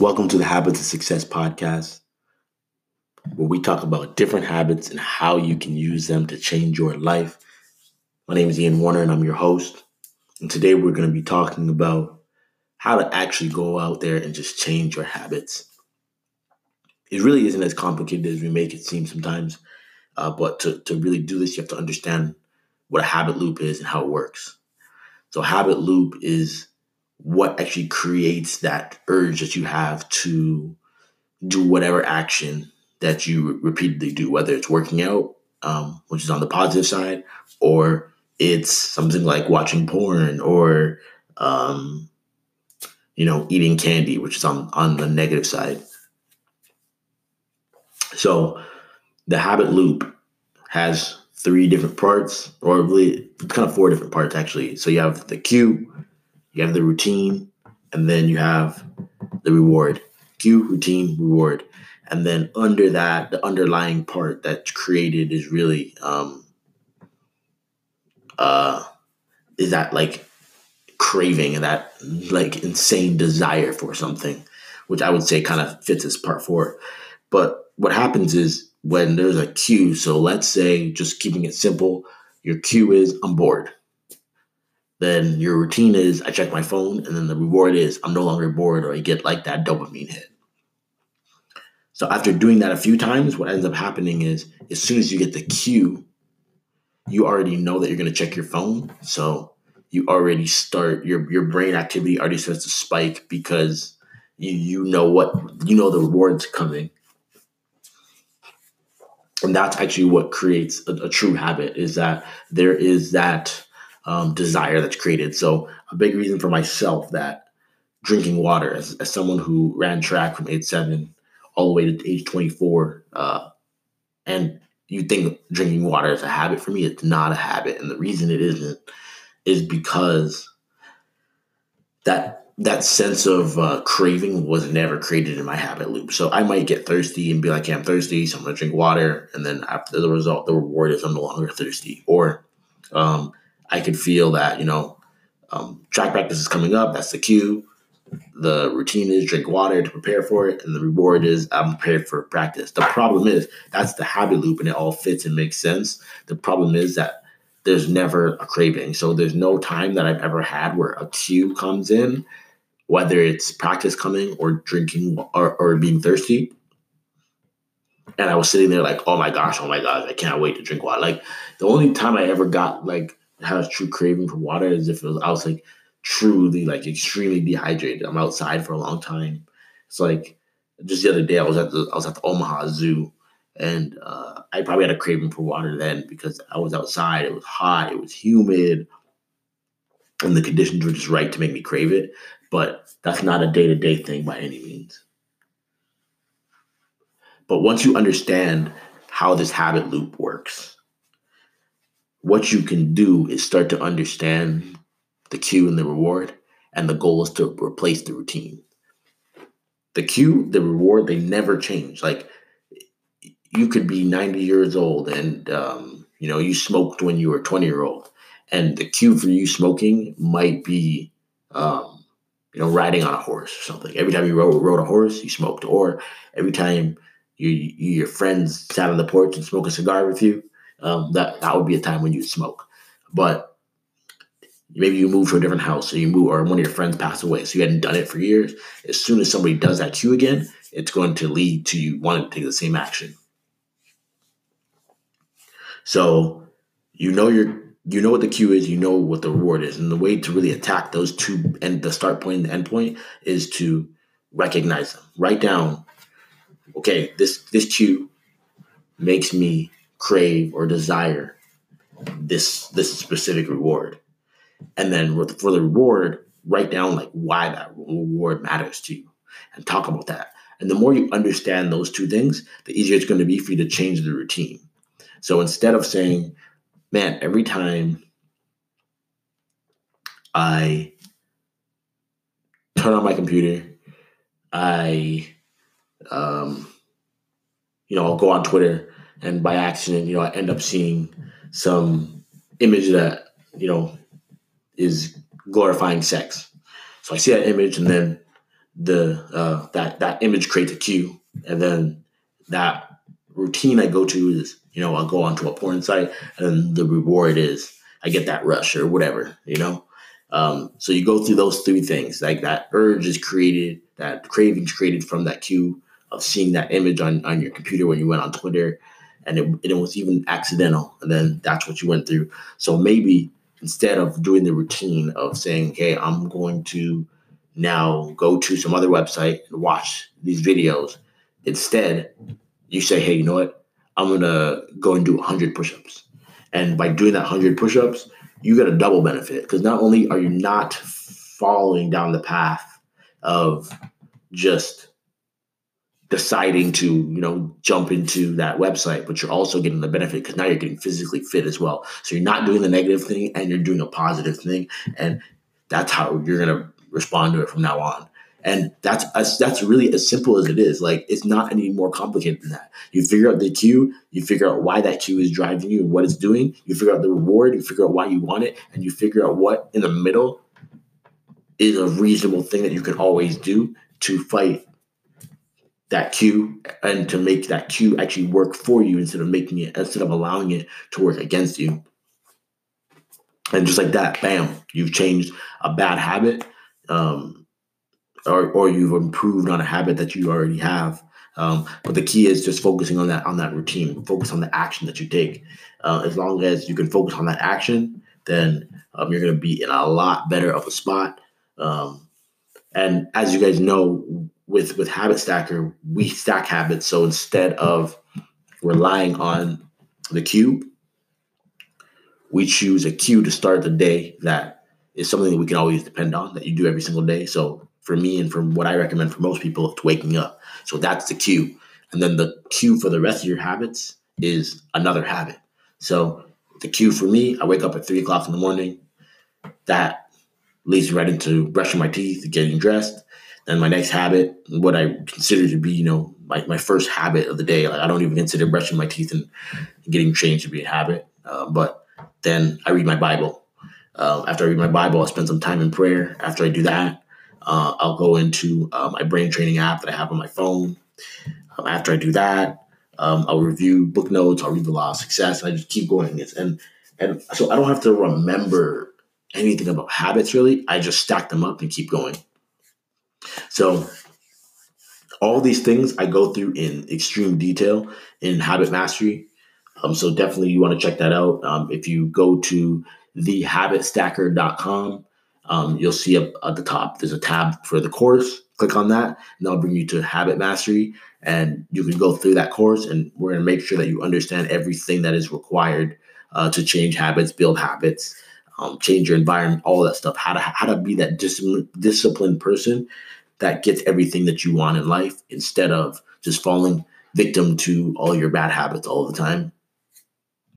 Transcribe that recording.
Welcome to the Habits of Success podcast, where we talk about different habits and how you can use them to change your life. My name is Ian Warner, and I'm your host. And today we're going to be talking about how to actually go out there and just change your habits. It really isn't as complicated as we make it seem sometimes, uh, but to, to really do this, you have to understand what a habit loop is and how it works. So, habit loop is what actually creates that urge that you have to do whatever action that you repeatedly do, whether it's working out, um, which is on the positive side, or it's something like watching porn or um, you know eating candy, which is on on the negative side. So the habit loop has three different parts, or really kind of four different parts actually. So you have the cue, you have the routine, and then you have the reward. Cue, routine, reward. And then under that, the underlying part that's created is really um uh is that like craving and that like insane desire for something, which I would say kind of fits as part four. But what happens is when there's a cue, so let's say just keeping it simple, your cue is I'm bored then your routine is I check my phone, and then the reward is I'm no longer bored or I get like that dopamine hit. So after doing that a few times, what ends up happening is as soon as you get the cue, you already know that you're going to check your phone. So you already start your your brain activity already starts to spike because you you know what you know the rewards coming. And that's actually what creates a, a true habit is that there is that um, desire that's created. So a big reason for myself that drinking water as, as someone who ran track from age seven all the way to age 24, uh, and you think drinking water is a habit for me, it's not a habit. And the reason it isn't is because that that sense of uh, craving was never created in my habit loop. So I might get thirsty and be like, I'm thirsty, so I'm gonna drink water, and then after the result, the reward is I'm no longer thirsty. Or um, I could feel that, you know, um, track practice is coming up. That's the cue. The routine is drink water to prepare for it, and the reward is I'm prepared for practice. The problem is that's the habit loop, and it all fits and makes sense. The problem is that there's never a craving. So there's no time that I've ever had where a cue comes in, whether it's practice coming or drinking or, or being thirsty. And I was sitting there like, oh my gosh, oh my gosh, I can't wait to drink water. Like the only time I ever got like has a true craving for water as if was, I was like truly like extremely dehydrated. I'm outside for a long time. It's like just the other day I was at the I was at the Omaha Zoo and uh, I probably had a craving for water then because I was outside. It was hot. It was humid, and the conditions were just right to make me crave it. But that's not a day to day thing by any means. But once you understand how this habit loop works, what you can do is start to understand the cue and the reward, and the goal is to replace the routine. The cue, the reward, they never change. Like you could be 90 years old and um, you know you smoked when you were 20 year old, and the cue for you smoking might be um, you know riding on a horse or something. Every time you rode, rode a horse, you smoked, or every time you, you your friends sat on the porch and smoked a cigar with you, um, that that would be a time when you smoke. But maybe you move to a different house, or you move, or one of your friends passed away, so you hadn't done it for years. As soon as somebody does that cue again, it's going to lead to you wanting to take the same action. So you know your you know what the cue is, you know what the reward is, and the way to really attack those two and the start point and the end point is to recognize them. Write down, okay, this this cue makes me crave or desire this this specific reward. And then for the reward write down like why that reward matters to you and talk about that. And the more you understand those two things the easier it's going to be for you to change the routine. So instead of saying man every time i turn on my computer i um you know i'll go on twitter and by accident, you know, I end up seeing some image that you know is glorifying sex. So I see that image, and then the uh, that that image creates a cue, and then that routine I go to is you know I'll go onto a porn site, and the reward is I get that rush or whatever, you know. Um, so you go through those three things, like that urge is created, that cravings created from that cue of seeing that image on, on your computer when you went on Twitter, and it, it was even accidental, and then that's what you went through. So maybe instead of doing the routine of saying, "Okay, I'm going to now go to some other website and watch these videos," instead you say, "Hey, you know what? I'm gonna go and do 100 push-ups," and by doing that 100 push-ups, you get a double benefit because not only are you not following down the path of just deciding to you know jump into that website but you're also getting the benefit because now you're getting physically fit as well. So you're not doing the negative thing and you're doing a positive thing and that's how you're going to respond to it from now on. And that's that's really as simple as it is. Like it's not any more complicated than that. You figure out the cue you figure out why that cue is driving you and what it's doing you figure out the reward you figure out why you want it and you figure out what in the middle is a reasonable thing that you can always do to fight that cue and to make that cue actually work for you instead of making it instead of allowing it to work against you. And just like that bam you've changed a bad habit um, or, or you've improved on a habit that you already have. Um, but the key is just focusing on that on that routine focus on the action that you take. Uh, as long as you can focus on that action then um, you're going to be in a lot better of a spot. Um, and as you guys know with with habit stacker we stack habits. So instead of relying on the cue we choose a cue to start the day that is something that we can always depend on that you do every single day. So for me and from what i recommend for most people it's waking up. So that's the cue. And then the cue for the rest of your habits is another habit. So the cue for me i wake up at three o'clock in the morning. That leads right into brushing my teeth getting dressed and my next habit, what I consider to be, you know, my, my first habit of the day. Like I don't even consider brushing my teeth and getting changed to be a habit. Uh, but then I read my Bible. Uh, after I read my Bible, I spend some time in prayer. After I do that, uh, I'll go into uh, my brain training app that I have on my phone. Um, after I do that, um, I'll review book notes. I'll read the Law of Success. and I just keep going. and and so I don't have to remember anything about habits really. I just stack them up and keep going. So all these things I go through in extreme detail in Habit Mastery. Um, so definitely you want to check that out. Um, if you go to thehabitstacker.com, um, you'll see up at the top there's a tab for the course. Click on that, and that'll bring you to Habit Mastery, and you can go through that course. And we're going to make sure that you understand everything that is required uh, to change habits, build habits, um, change your environment, all that stuff. How to how to be that dis- disciplined person that gets everything that you want in life instead of just falling victim to all your bad habits all the time.